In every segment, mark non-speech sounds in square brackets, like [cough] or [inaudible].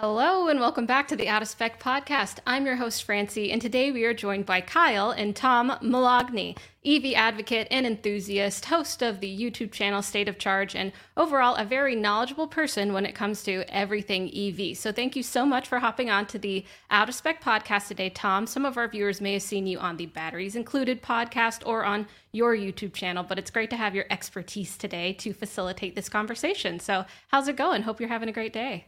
Hello and welcome back to the Out of Spec podcast. I'm your host Francie, and today we are joined by Kyle and Tom Moloughney, EV advocate and enthusiast, host of the YouTube channel State of Charge, and overall a very knowledgeable person when it comes to everything EV. So thank you so much for hopping on to the Out of Spec podcast today, Tom. Some of our viewers may have seen you on the Batteries Included podcast or on your YouTube channel, but it's great to have your expertise today to facilitate this conversation. So how's it going? Hope you're having a great day.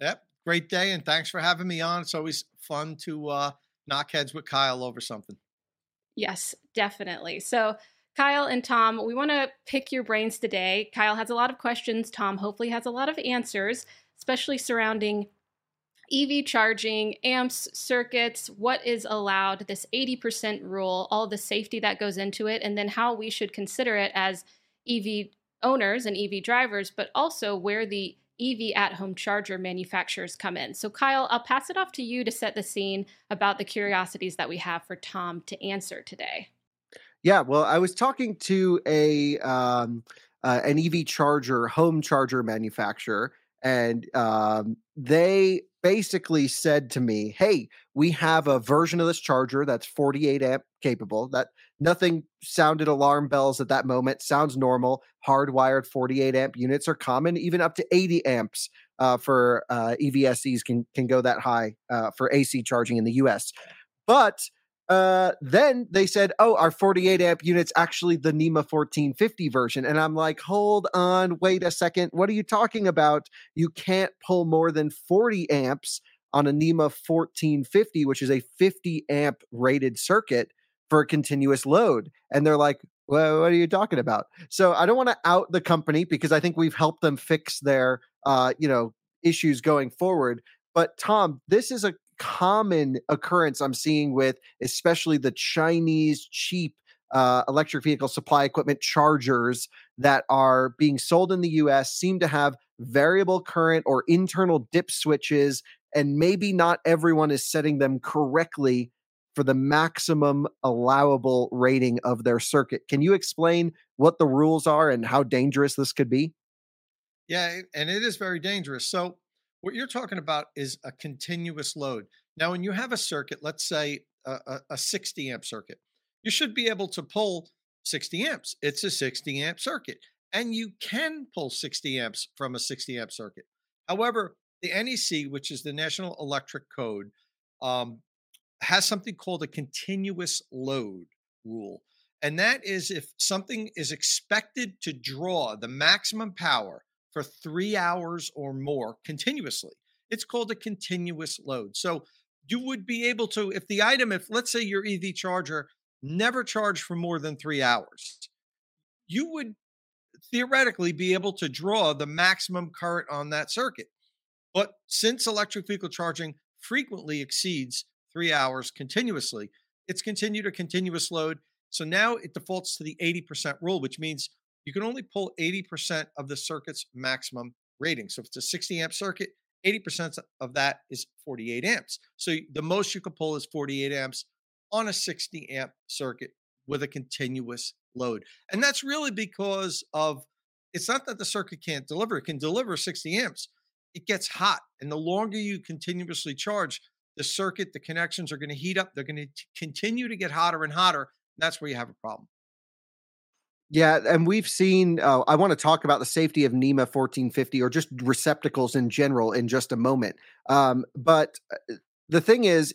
Yep. Great day. And thanks for having me on. It's always fun to uh, knock heads with Kyle over something. Yes, definitely. So, Kyle and Tom, we want to pick your brains today. Kyle has a lot of questions. Tom hopefully has a lot of answers, especially surrounding EV charging, amps, circuits, what is allowed, this 80% rule, all the safety that goes into it, and then how we should consider it as EV owners and EV drivers, but also where the EV at home charger manufacturers come in. So, Kyle, I'll pass it off to you to set the scene about the curiosities that we have for Tom to answer today. Yeah, well, I was talking to a um, uh, an EV charger, home charger manufacturer, and um, they basically said to me, "Hey, we have a version of this charger that's 48 amp capable. That nothing sounded alarm bells at that moment. Sounds normal. Hardwired 48 amp units are common, even up to 80 amps uh, for uh, EVSEs can can go that high uh, for AC charging in the US. But uh, then they said, "Oh, our 48 amp units actually the NEMA 1450 version," and I'm like, "Hold on, wait a second. What are you talking about? You can't pull more than 40 amps." On a NEMA 1450, which is a 50 amp rated circuit, for a continuous load. And they're like, well, what are you talking about? So I don't want to out the company because I think we've helped them fix their, uh, you know, issues going forward. But Tom, this is a common occurrence I'm seeing with especially the Chinese cheap uh, electric vehicle supply equipment chargers that are being sold in the US seem to have variable current or internal dip switches, and maybe not everyone is setting them correctly for the maximum allowable rating of their circuit. Can you explain what the rules are and how dangerous this could be? Yeah, and it is very dangerous. So, what you're talking about is a continuous load. Now, when you have a circuit, let's say a, a, a 60 amp circuit, you should be able to pull 60 amps. It's a 60 amp circuit, and you can pull 60 amps from a 60 amp circuit. However, the NEC, which is the National Electric Code, um, has something called a continuous load rule. And that is if something is expected to draw the maximum power for three hours or more continuously, it's called a continuous load. So you would be able to, if the item, if let's say your EV charger never charged for more than three hours, you would theoretically be able to draw the maximum current on that circuit. But since electric vehicle charging frequently exceeds three hours continuously, it's continued a continuous load. So now it defaults to the 80% rule, which means you can only pull 80% of the circuit's maximum rating. So if it's a 60 amp circuit, 80% of that is 48 amps. So the most you can pull is 48 amps on a 60 amp circuit with a continuous load. And that's really because of it's not that the circuit can't deliver, it can deliver 60 amps. It gets hot. And the longer you continuously charge, the circuit, the connections are going to heat up. They're going to continue to get hotter and hotter. That's where you have a problem. Yeah, and we've seen. Uh, I want to talk about the safety of NEMA 1450 or just receptacles in general in just a moment. Um, but uh, the thing is,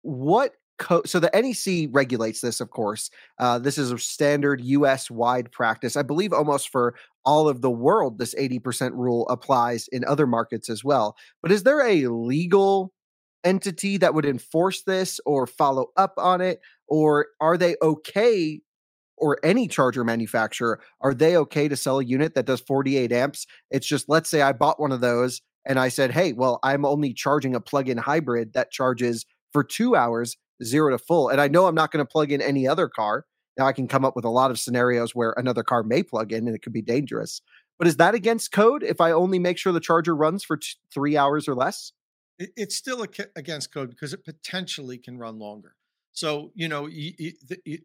what co- so the NEC regulates this, of course. Uh, this is a standard U.S. wide practice. I believe almost for all of the world, this 80% rule applies in other markets as well. But is there a legal entity that would enforce this or follow up on it, or are they okay or any charger manufacturer, are they okay to sell a unit that does 48 amps? It's just, let's say I bought one of those and I said, hey, well, I'm only charging a plug in hybrid that charges for two hours, zero to full. And I know I'm not going to plug in any other car. Now I can come up with a lot of scenarios where another car may plug in and it could be dangerous. But is that against code if I only make sure the charger runs for t- three hours or less? It's still against code because it potentially can run longer. So, you know, you, you, the,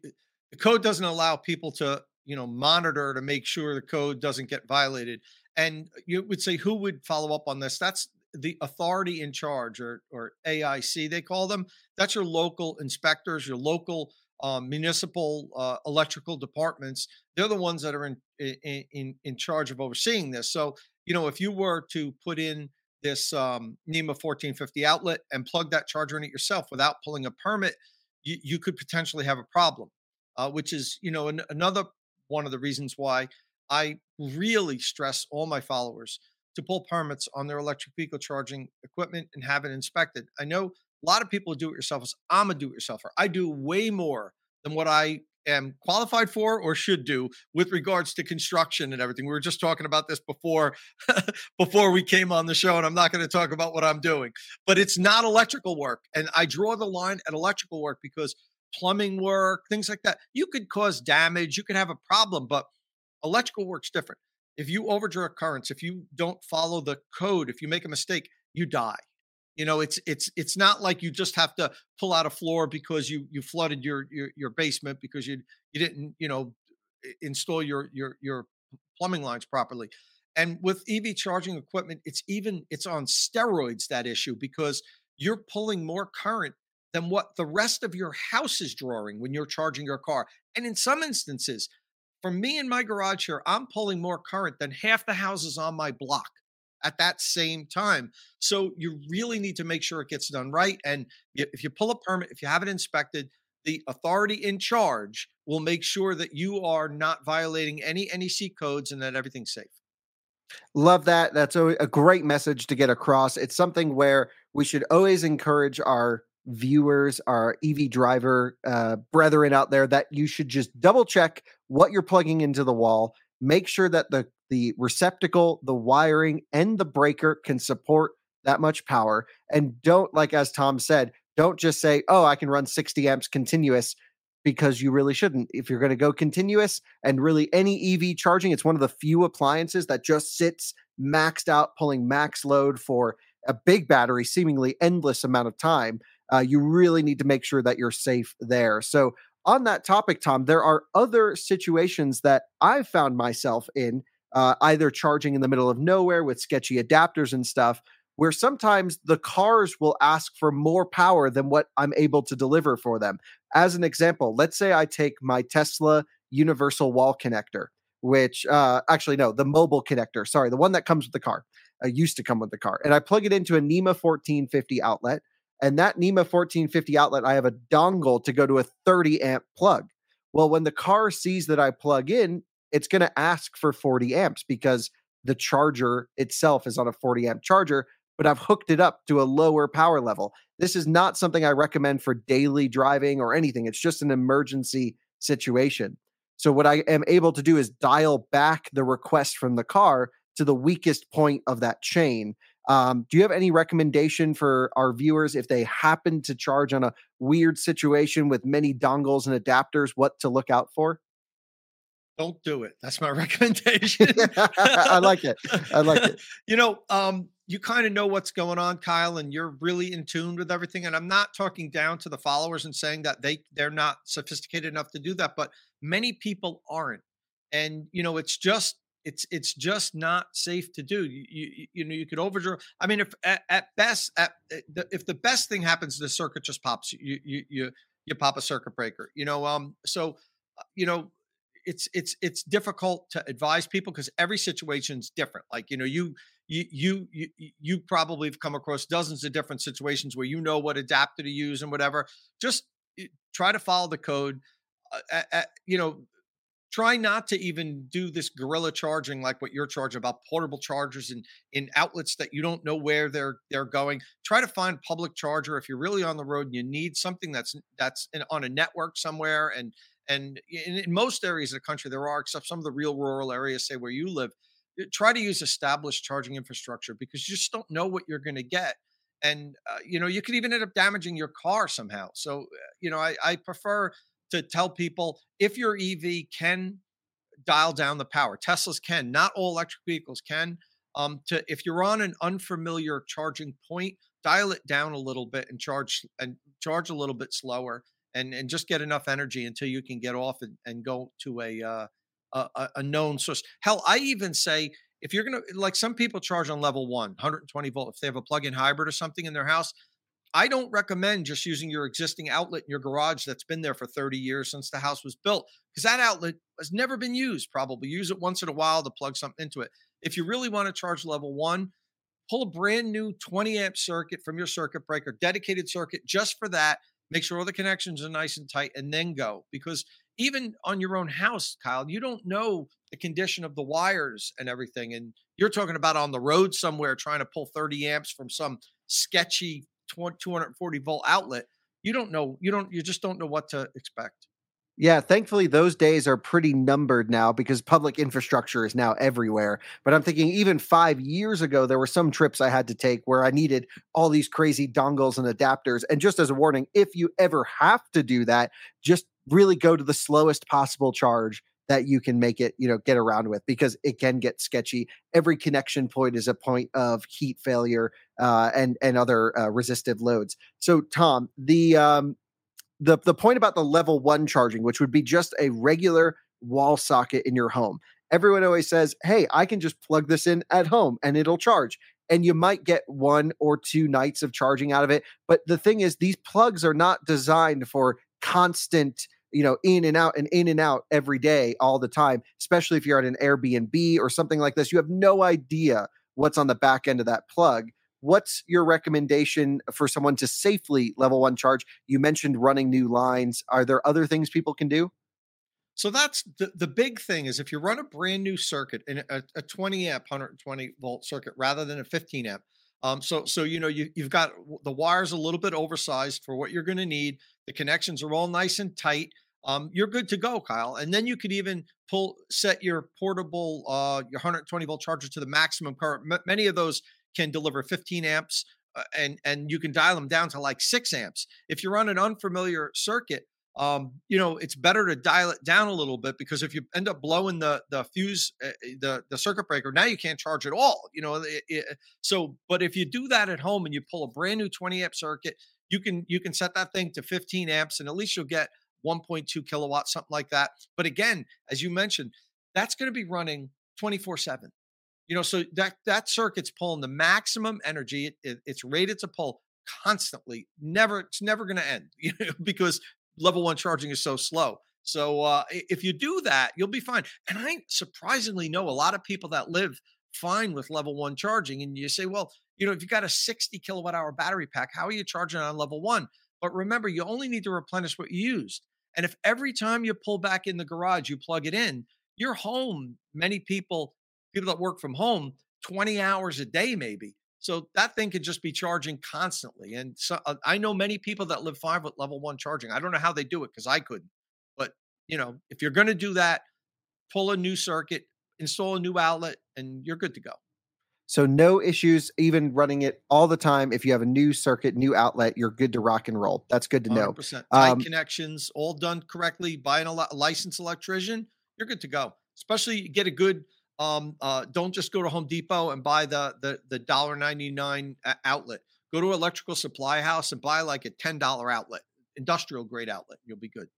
the code doesn't allow people to you know monitor to make sure the code doesn't get violated and you would say who would follow up on this? That's the authority in charge or or aic they call them. That's your local inspectors your local um, municipal uh, electrical departments. They're the ones that are in, in in charge of overseeing this. So you know if you were to put in this um, NEMA 1450 outlet and plug that charger in it yourself without pulling a permit, you, you could potentially have a problem uh, which is you know an, another one of the reasons why I really stress all my followers to pull permits on their electric vehicle charging equipment and have it inspected. I know a lot of people do it yourselfers. I'm a do it yourselfer. I do way more than what I am qualified for or should do with regards to construction and everything. We were just talking about this before [laughs] before we came on the show and I'm not going to talk about what I'm doing. But it's not electrical work and I draw the line at electrical work because plumbing work, things like that. You could cause damage, you could have a problem, but electrical work's different. If you overdraw currents, if you don't follow the code, if you make a mistake, you die. You know, it's it's it's not like you just have to pull out a floor because you you flooded your your, your basement because you you didn't you know install your your your plumbing lines properly. And with EV charging equipment, it's even it's on steroids that issue because you're pulling more current than what the rest of your house is drawing when you're charging your car. And in some instances, for me in my garage here, I'm pulling more current than half the houses on my block at that same time. So you really need to make sure it gets done right. And if you pull a permit, if you have it inspected, the authority in charge will make sure that you are not violating any NEC codes and that everything's safe. Love that. That's a, great message to get across. It's something where we should always encourage our viewers, our EV driver uh, brethren out there, that you should just double check what you're plugging into the wall. Make sure that the the receptacle, the wiring, and the breaker can support that much power. And don't, like as Tom said, don't just say, "Oh, I can run 60 amps continuous." Because you really shouldn't. If you're going to go continuous and really any EV charging, it's one of the few appliances that just sits maxed out, pulling max load for a big battery, seemingly endless amount of time uh, you really need to make sure that you're safe there. So, on that topic, Tom, there are other situations that I've found myself in, uh, either charging in the middle of nowhere with sketchy adapters and stuff, where sometimes the cars will ask for more power than what I'm able to deliver for them. As an example, let's say I take my Tesla universal wall connector, which uh, actually, no, the mobile connector, sorry, the one that comes with the car, uh, used to come with the car, and I plug it into a NEMA 1450 outlet. And that NEMA 1450 outlet, I have a dongle to go to a 30 amp plug. Well, when the car sees that I plug in, it's going to ask for 40 amps because the charger itself is on a 40 amp charger, but I've hooked it up to a lower power level. This is not something I recommend for daily driving or anything. It's just an emergency situation. So, what I am able to do is dial back the request from the car to the weakest point of that chain Um, do you have any recommendation for our viewers if they happen to charge on a weird situation with many dongles and adapters, what to look out for? Don't do it. That's my [laughs] [laughs] recommendation. I like it. I like it. [laughs] you know, um, you kind of know what's going on, Kyle, and you're really in tune with everything. And I'm not talking down to the followers and saying that they they're not sophisticated enough to do that, but many people aren't. And you know, it's just it's it's just not safe to do. You you, you know you could overdraw. I mean, if at, at best at eh, if the best thing happens, the circuit just pops. You you you you pop a circuit breaker. You know, um, so uh, you know it's it's it's difficult to advise people because every situation is different. Like you know, you you you you you probably have come across dozens of different situations where you know what adapter to use and whatever. Just eh, try to follow the code. Uh, uh, you know, try not to even do this guerrilla charging like what you're charging about portable chargers in in outlets that you don't know where they're they're going try to find public charger if you're really on the road and you need something that's that's in, on a network somewhere and and in, in, most areas of the country, there are, except some of the real rural areas, say where you live, try to use established charging infrastructure because you just don't know what you're going to get. And, uh, you know, you could even end up damaging your car somehow. So, uh, you know, I, I prefer to tell people if your EV can dial down the power, Teslas can, not all electric vehicles can. Um, to if you're on an unfamiliar charging point, dial it down a little bit and charge and charge a little bit slower and and just get enough energy until you can get off and, and go to a, uh, a a known source. Hell, I even say if you're gonna like some people charge on level one, 120 volt, if they have a plug-in hybrid or something in their house. I don't recommend just using your existing outlet in your garage that's been there for 30 years since the house was built because that outlet has never been used. Probably use it once in a while to plug something into it. If you really want to charge level one, pull a brand new 20 amp circuit from your circuit breaker, dedicated circuit just for that make sure all the connections are nice and tight, and then go. Because even on your own house, Kyle, you don't know the condition of the wires and everything. And you're talking about on the road somewhere trying to pull 30 amps from some sketchy 240 volt outlet. You don't know, you don't, you just don't know what to expect. Yeah, thankfully those days are pretty numbered now because public infrastructure is now everywhere. But I'm thinking even 5 years ago there were some trips I had to take where I needed all these crazy dongles and adapters and just as a warning, if you ever have to do that, just really go to the slowest possible charge that you can make it, you know, get around with because it can get sketchy. Every connection point is a point of heat failure uh, and and other uh, resistive loads. So, Tom, the um, the the point about the level one charging, which would be just a regular wall socket in your home. Everyone always says, "Hey, I can just plug this in at home and it'll charge." And you might get one or two nights of charging out of it. But the thing is, these plugs are not designed for constant, you know, in and out and in and out every day, all the time. Especially if you're at an Airbnb or something like this, you have no idea what's on the back end of that plug what's your recommendation for someone to safely level one charge? You mentioned running new lines. Are there other things people can do? So that's the, the big thing is if you run a brand new circuit in a, a 20 amp 120 volt circuit rather than a 15 amp. Um, so so you know you, you've got the wires a little bit oversized for what you're going to need. The connections are all nice and tight. Um, you're good to go, Kyle. And then you could even pull set your portable uh, your 120 volt charger to the maximum current. M- many of those can deliver 15 amps uh, and and you can dial them down to like six amps. If you're on an unfamiliar circuit, um, you know it's better to dial it down a little bit because if you end up blowing the the fuse, uh, the the circuit breaker, now you can't charge at all. You know, it, it, so but if you do that at home and you pull a brand new 20 amp circuit, you can you can set that thing to 15 amps and at least you'll get 1.2 kilowatts, something like that. But again, as you mentioned, that's going to be running 24 7 you know so that that circuit's pulling the maximum energy it, it, it's rated to pull constantly never it's never going to end [laughs] you know, because level one charging is so slow. So uh, if you do that you'll be fine. And i surprisingly know a lot of people that live fine with level one charging and you say well you know if you've got a 60 kilowatt hour battery pack how are you charging on level one? But remember you only need to replenish what you used and if every time you pull back in the garage you plug it in your home many people people that work from home 20 hours a day, maybe. So that thing could just be charging constantly. And so uh, I know many people that live five with level one charging. I don't know how they do it because I couldn't. But you know, if you're going to do that, pull a new circuit, install a new outlet, and you're good to go. So no issues, even running it all the time. If you have a new circuit, new outlet, you're good to rock and roll. That's good to know. 100%. Tight Um, connections, all done correctly by a licensed electrician, you're good to go. Especially get a good. Um, uh, don't just go to Home Depot and buy the the the dollar ninety nine outlet. Go to electrical supply house and buy like a ten dollar outlet, industrial grade outlet. You'll be good.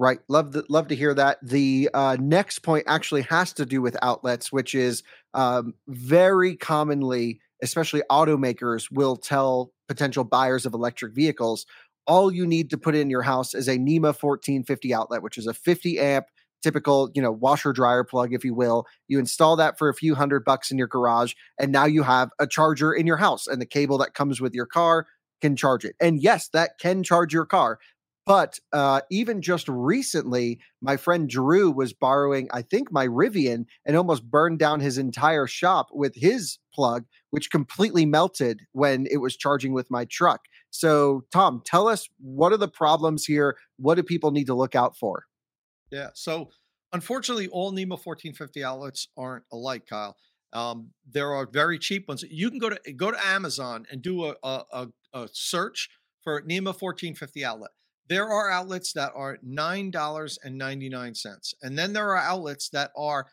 Right. Love the, love to hear that. The uh, next point actually has to do with outlets, which is um, very commonly, especially automakers will tell potential buyers of electric vehicles, all you need to put in your house is a NEMA 1450 outlet, which is a 50 amp typical, you know, washer dryer plug, if you will. You install that for a few hundred bucks in your garage, and now you have a charger in your house, and the cable that comes with your car can charge it. And yes, that can charge your car. But uh, even just recently, my friend Drew was borrowing, I think, my Rivian and almost burned down his entire shop with his plug, which completely melted when it was charging with my truck. So, Tom, tell us what are the problems here? What do people need to look out for? Yeah. So unfortunately, all NEMA 1450 outlets aren't alike, Kyle. Um, there are very cheap ones. You can go to go to Amazon and do a, a, a, a search for NEMA 1450 outlet. There are outlets that are nine dollars and then there are outlets that are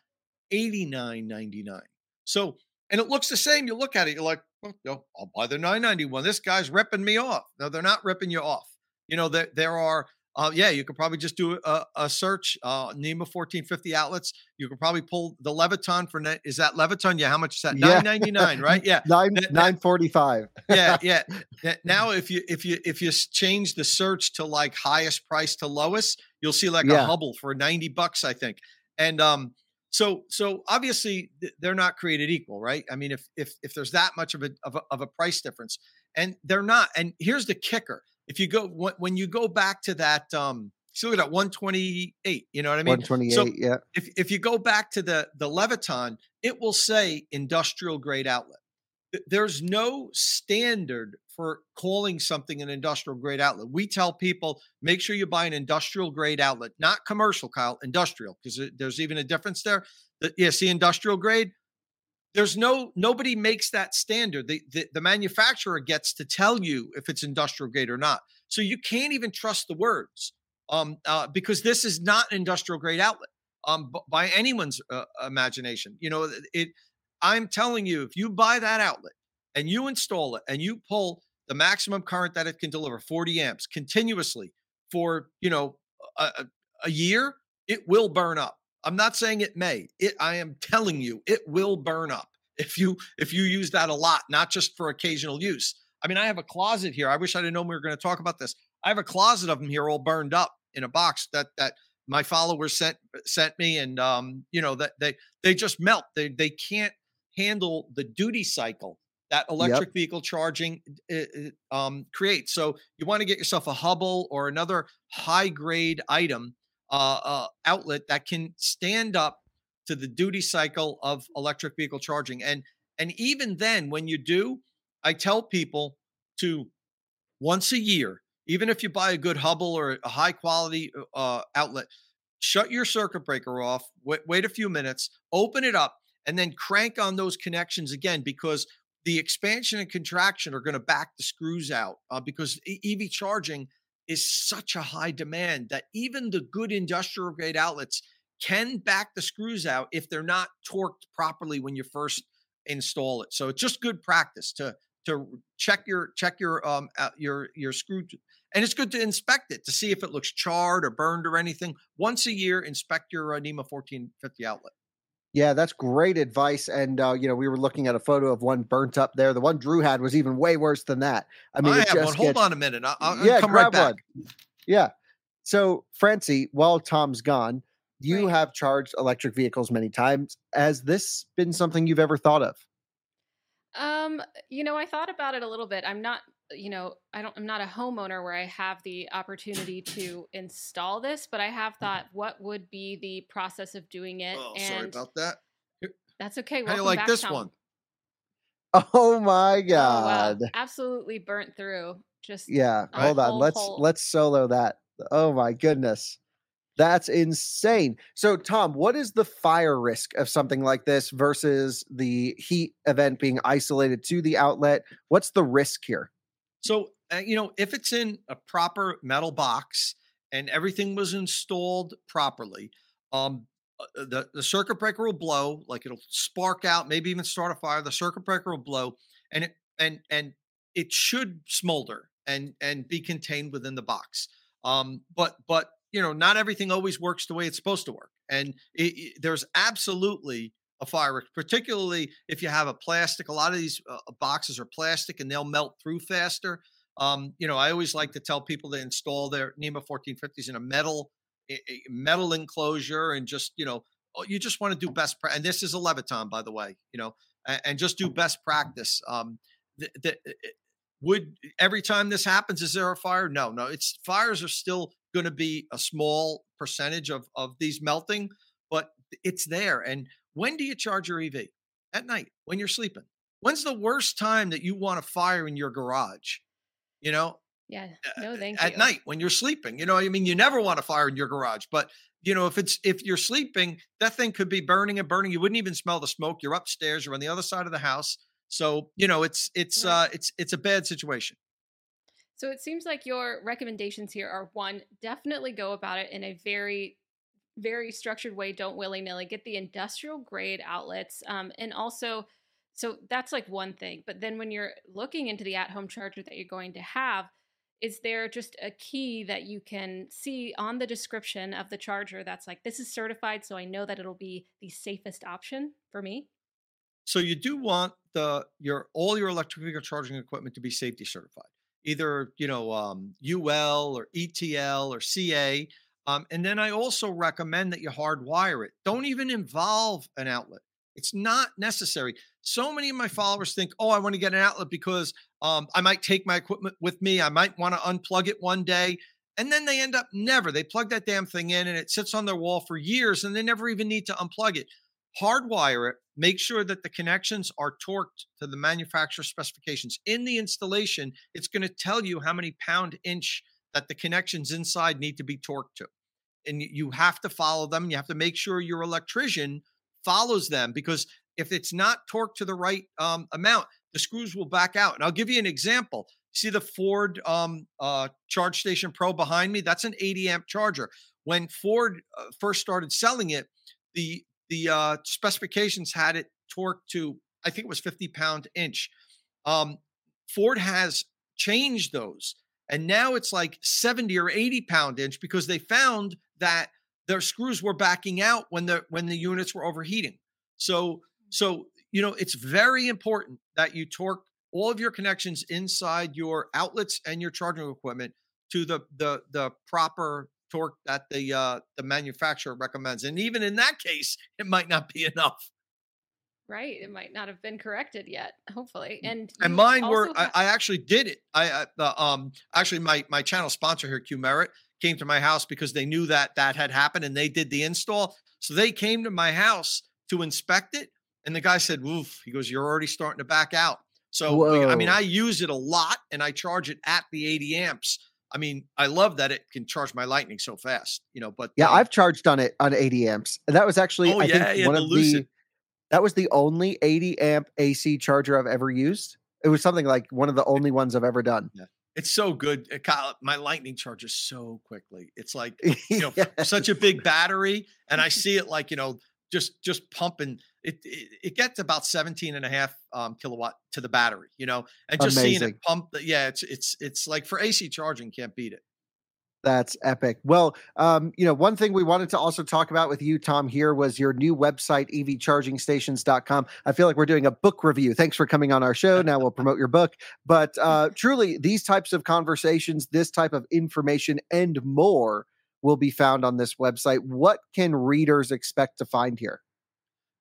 eighty nine ninety nine. So, and it looks the same. You look at it, you're like, well, yo, I'll buy the nine ninety one. This guy's ripping me off. No, they're not ripping you off. You know, there there are uh, yeah, you could probably just do a, a search, uh, NEMA 1450 outlets. You could probably pull the Leviton for net. Is that Leviton? Yeah. How much is that? Yeah. Nine ninety nine, right? Yeah. [laughs] Nine That- that- nine forty five. yeah, yeah. [laughs] Yeah, Now, if you if you if you change the search to like highest price to lowest, you'll see like a Hubbell for ninety bucks, I think. And um, so so obviously they're not created equal, right? I mean, if if if there's that much of a of a, of a price difference, and they're not. And here's the kicker: if you go when, you go back to that, um, so look at that one twenty eight. You know what I mean? One twenty eight. so- yeah. if if you go back to the the Leviton, it will say industrial grade outlet. There's no standard for calling something an industrial grade outlet. We tell people make sure you buy an industrial grade outlet, not commercial, Kyle, industrial, because there's even a difference there. The, yeah, see, industrial grade. There's no nobody makes that standard. The, the the manufacturer gets to tell you if it's industrial grade or not. So you can't even trust the words um, uh, because this is not an industrial grade outlet um, b- by anyone's uh, imagination. You know, it. I'm telling you, if you buy that outlet and you install it and you pull the maximum current that it can deliver, 40 amps continuously for you know a, a year, it will burn up. I'm not saying it may. It. I am telling you, it will burn up if you if you use that a lot, not just for occasional use. I mean, I have a closet here. I wish I'd known we were going to talk about this. I have a closet of them here, all burned up in a box that that my followers sent sent me, and um, you know that they they just melt. They they can't handle the duty cycle that electric vehicle charging uh, um, creates. So you want to get yourself a Hubbell or another high grade item uh, uh, outlet that can stand up to the duty cycle of electric vehicle charging. And and even then, when you do, I tell people to once a year, even if you buy a good Hubbell or a high quality uh, outlet, shut your circuit breaker off, wait, wait a few minutes, open it up, and then crank on those connections again because the expansion and contraction are going to back the screws out uh, because EV charging is such a high demand that even the good industrial grade outlets can back the screws out if they're not torqued properly when you first install it. So it's just good practice to to check your check your um uh, your your screw and it's good to inspect it to see if it looks charred or burned or anything. Once a year, inspect your uh, NEMA 1450 outlet. Yeah, that's great advice. And uh, you know, we were looking at a photo of one burnt up there. The one Drew had was even way worse than that. I mean, I it have just one. Hold on a minute. I'll, I'll yeah, come grab right back. one. Yeah. So, Francie, while Tom's gone, you Right. have charged electric vehicles many times. Has this been something you've ever thought of? Um, you know, I thought about it a little bit. I'm not, you know, I don't I'm not a homeowner where I have the opportunity to install this, but I have mm-hmm. thought what would be the process of doing it Oh, and sorry about that. that's okay. How do you like back, this Tom. one? Oh my Oh, wow. god. Absolutely burnt through. Just Yeah, hold on. whole Let's hole. let's solo that. Oh my goodness. That's insane. So, Tom, what is the fire risk of something like this versus the heat event being isolated to the outlet? What's the risk here? So, uh, you know, if it's in a proper metal box and everything was installed properly, um, uh, the, the circuit breaker will blow, like it'll spark out, maybe even start a fire. The circuit breaker will blow, and it and and it should smolder and and be contained within the box. Um, but but you know, not everything always works the way it's supposed to work. And it, it, there's absolutely a fire particularly if you have a plastic. A lot of these uh, boxes are plastic and they'll melt through faster. Um, you know, I always like to tell people to install their NEMA 1450s in a metal a metal enclosure and just you know oh, you just want to do best pra- and this is a Leviton by the way you know and, and just do best practice um the, the, would every time this happens is there a fire no no it's fires are still going to be a small percentage of of these melting but it's there and when do you charge your ev at night when you're sleeping. When's the worst time that you want a fire in your garage? You know yeah no thank at you. at night when you're sleeping you know i mean you never want a fire in your garage but you know if it's if you're sleeping that thing could be burning and burning. You wouldn't even smell the smoke. You're upstairs you're on the other side of the house. So, you know, it's it's right. uh it's it's a bad situation. So it seems like your recommendations here are one, definitely go about it in a very very structured way. Don't willy nilly get the industrial grade outlets, um, and also. So that's like one thing. But then when you're looking into the at home charger that you're going to have, is there just a key that you can see on the description of the charger that's like, this is certified, so I know that it'll be the safest option for me? So you do want the your all your electric vehicle charging equipment to be safety certified, either you know um, UL or ETL or CA. Um, and then I also recommend that you hardwire it. Don't even involve an outlet. It's not necessary. So many of my followers think, oh, I want to get an outlet because um, I might take my equipment with me. I might want to unplug it one day. And then they end up never. They plug that damn thing in and it sits on their wall for years and they never even need to unplug it hardwire it, make sure that the connections are torqued to the manufacturer specifications. In the installation, it's going to tell you how many pound inch that the connections inside need to be torqued to. And you have to follow them. You have to make sure your electrician follows them because if it's not torqued to the right um, amount, the screws will back out. And I'll give you an example. See the Ford um, uh, Charge Station Pro behind me? That's an 80 amp charger. When Ford uh, first started selling it, the the uh, specifications had it torqued to I think it was 50 pound inch. Um, Ford has changed those, and now it's like 70 or 80 pound inch because they found that their screws were backing out when the when the units were overheating. So so you know it's very important that you torque all of your connections inside your outlets and your charging equipment to the the the proper torque that the uh, the manufacturer recommends. And even in that case, it might not be [laughs] enough. Right, it might not have been corrected yet. Hopefully, and and mine were. Ha- I, I, actually did it. I uh, um actually my my channel sponsor here, Qmerit, came to my house because they knew that that had happened and they did the install. So they came to my house to inspect it, and the guy said, "Woof." He goes, "You're already starting to back out." So Whoa. I mean, I use it a lot, and I charge it at the 80 amps. I mean, I love that it can charge my lightning so fast, you know, but yeah, um, I've charged on it on 80 amps. And that was actually, oh, I yeah, think yeah, one the of Lucid. the, that was the only 80 amp AC charger I've ever used. It was something like one of the only ones I've ever done. Yeah. It's so good. Uh, Kyle, my lightning charges so quickly. It's like, you know, [laughs] yes. such a big battery. And I see [laughs] it like, you know, just, just pumping it, it, it gets about 17 and a half um, kilowatt to the battery, you know, and just Amazing. seeing it pump. Yeah, it's it's it's like for AC charging, can't beat it. That's epic. Well, um, you know, one thing we wanted to also talk about with you, Tom, here was your new website, evchargingstations.com. I feel like we're doing a book review. Thanks for coming on our show. Now we'll promote your book. But uh, [laughs] truly, these types of conversations, this type of information, and more will be found on this website. What can readers expect to find here?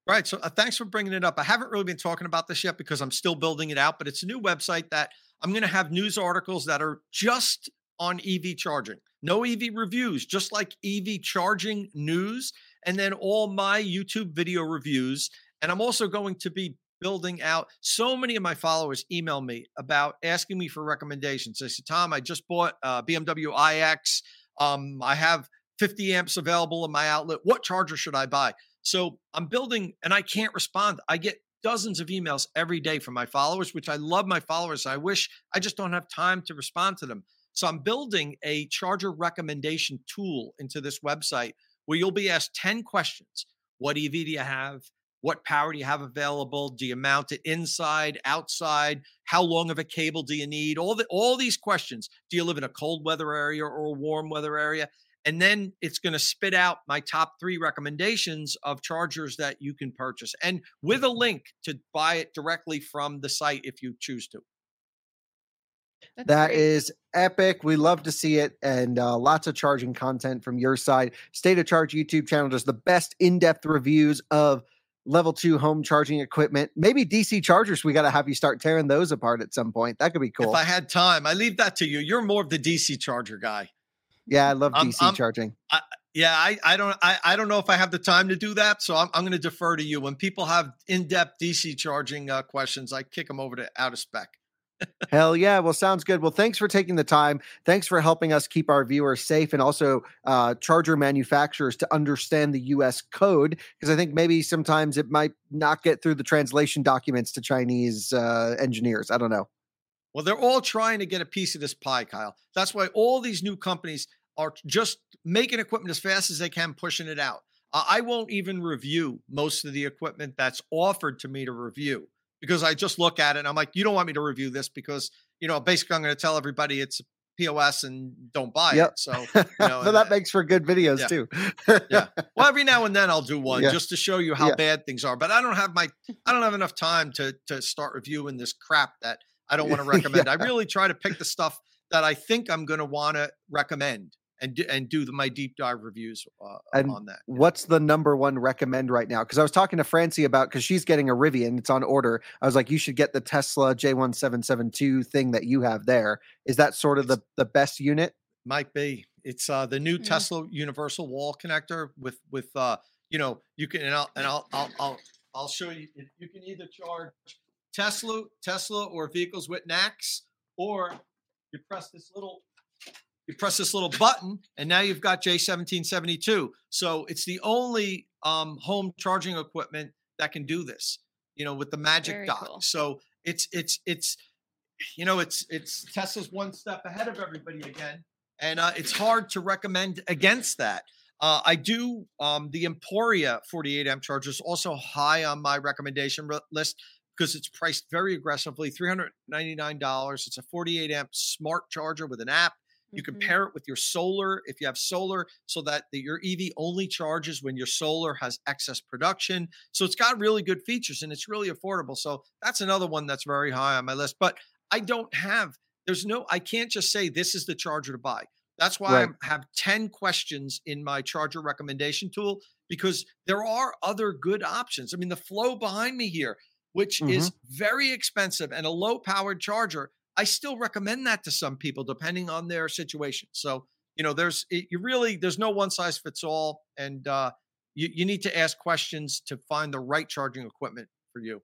Right. So uh, thanks for bringing it up. I haven't really been talking about this yet because I'm still building it out, but it's a new website that I'm going to have news articles that are just on EV charging. No EV reviews, just like EV charging news, and then all my YouTube video reviews. And I'm also going to be building out. So many of my followers email me about asking me for recommendations. They said, Tom, I just bought a BMW iX. Um, I have 50 amps available in my outlet. What charger should I buy? So I'm building and I can't respond. I get dozens of emails every day from my followers, which I love my followers. I wish I just don't have time to respond to them. So I'm building a charger recommendation tool into this website where you'll be asked 10 questions. What EV do you have? What power do you have available? Do you mount it inside, outside? How long of a cable do you need? All the all these questions. Do you live in a cold weather area or a warm weather area? And then it's going to spit out my top three recommendations of chargers that you can purchase and with a link to buy it directly from the site if you choose to. That's that great. is epic. We love to see it and uh, lots of charging content from your side. State of Charge YouTube channel does the best in depth reviews of level two home charging equipment. Maybe DC chargers. We got to have you start tearing those apart at some point. That could be cool. If I had time, I leave that to you. You're more of the DC charger guy. Yeah, I love DC I'm, I'm, charging. I, yeah, I, I don't I, I don't know if I have the time to do that, so I'm, I'm going to defer to you. When people have in depth DC charging uh, questions, I kick them over to out of spec. Hell yeah. Well, sounds good. Well, thanks for taking the time. Thanks for helping us keep our viewers safe and also uh, charger manufacturers to understand the US code. Because I think maybe sometimes it might not get through the translation documents to Chinese uh, engineers. I don't know. Well, they're all trying to get a piece of this pie, Kyle. That's why all these new companies are just making equipment as fast as they can, pushing it out. I won't even review most of the equipment that's offered to me to review because I just look at it and I'm like, you don't want me to review this because, you know, basically I'm going to tell everybody it's a POS and don't buy yep. it. So, you [laughs] know, so that makes for good videos yeah. too. yeah. Well, every now and then I'll do one yeah. just to show you how yeah. bad things are, but I don't have my, I don't have enough time to, to start reviewing this crap that I don't want to [laughs] recommend. I really try to pick the stuff that I think I'm going to want to recommend and do, and do the, my deep dive reviews uh, on that. What's the number one recommend right now? Because I was talking to Francie about because she's getting a Rivian, it's on order. I was like, you should get the Tesla J1772 thing that you have there. Is that sort of the the best unit? Might be. It's uh, the new Tesla universal wall connector with with uh, you know you can and I'll and I'll I'll I'll, I'll show you. You can either charge Tesla, Tesla, or vehicles with NACS, or you press this little you press this little button, and now you've got J1772. So it's the only um, home charging equipment that can do this. You know, with the Magic Very Dock. Cool. So it's it's it's you know it's it's Tesla's one step ahead of everybody again, and uh, it's hard to recommend against that. Uh, I do um, the Emporia 48 amp chargers also high on my recommendation list because it's priced very aggressively $399. It's a 48 amp smart charger with an app. You can mm-hmm. pair it with your solar if you have solar so that the, your EV only charges when your solar has excess production. So it's got really good features and it's really affordable. So that's another one that's very high on my list. But I don't have, there's no, I can't just say this is the charger to buy. That's why right. I have 10 questions in my charger recommendation tool because there are other good options. I mean, the flow behind me here which mm-hmm. is very expensive and a low powered charger, I still recommend that to some people depending on their situation. So, you know, there's it, you really there's no one size fits all, and uh, you you need to ask questions to find the right charging equipment for you.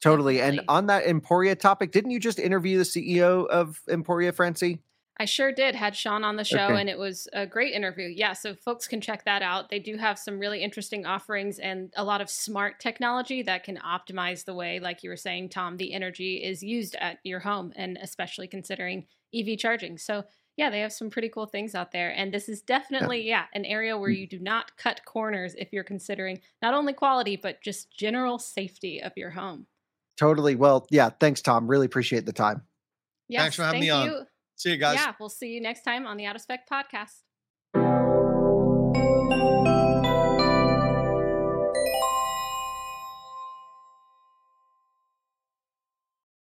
Totally. And on that Emporia topic, didn't you just interview the CEO of Emporia, Francie? I sure did. Had Sean on the show, okay. and it was a great interview. Yeah, so folks can check that out. They do have some really interesting offerings and a lot of smart technology that can optimize the way, like you were saying, Tom, the energy is used at your home, and especially considering EV charging. So, yeah, they have some pretty cool things out there. And this is definitely, yeah, yeah an area where mm. you do not cut corners if you're considering not only quality, but just general safety of your home. Totally. Well, yeah, thanks, Tom. Really appreciate the time. Yes, Thanks for having me on. See you guys. Yeah, we'll see you next time on the Out of Spec podcast.